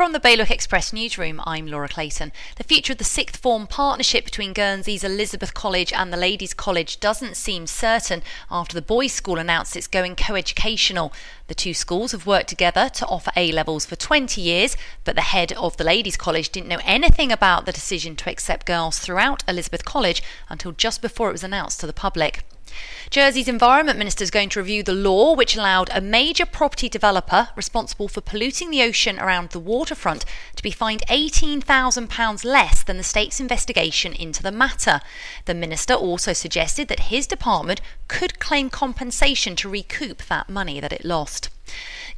From the Bailiwick Express newsroom, I'm Laura Clayton. The future of the sixth form partnership between Guernsey's Elizabeth College and the Ladies' College doesn't seem certain after the boys' school announced it's going co-educational. The two schools have worked together to offer A levels for 20 years, but the head of the Ladies' College didn't know anything about the decision to accept girls throughout Elizabeth College until just before it was announced to the public. Jersey's Environment Minister is going to review the law which allowed a major property developer responsible for polluting the ocean around the waterfront to be fined £18,000 less than the state's investigation into the matter. The minister also suggested that his department could claim compensation to recoup that money that it lost.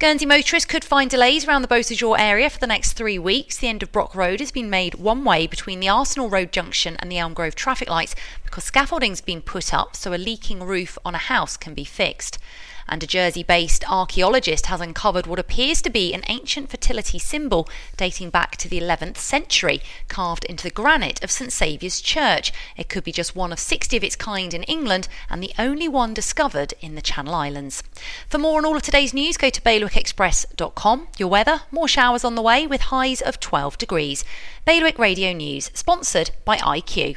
Guernsey motorists could find delays around the Beausejour area for the next three weeks. The end of Brock Road has been made one way between the Arsenal Road junction and the Elm Grove traffic lights because scaffolding's been put up so a leaking roof on a house can be fixed and a Jersey based archaeologist has uncovered what appears to be an ancient fertility symbol dating back to the 11th century, carved into the granite of St Saviour's Church. It could be just one of 60 of its kind in England and the only one discovered in the Channel Islands. For more on all of today's news, go to bailiwickexpress.com. Your weather, more showers on the way with highs of 12 degrees. Bailiwick Radio News, sponsored by IQ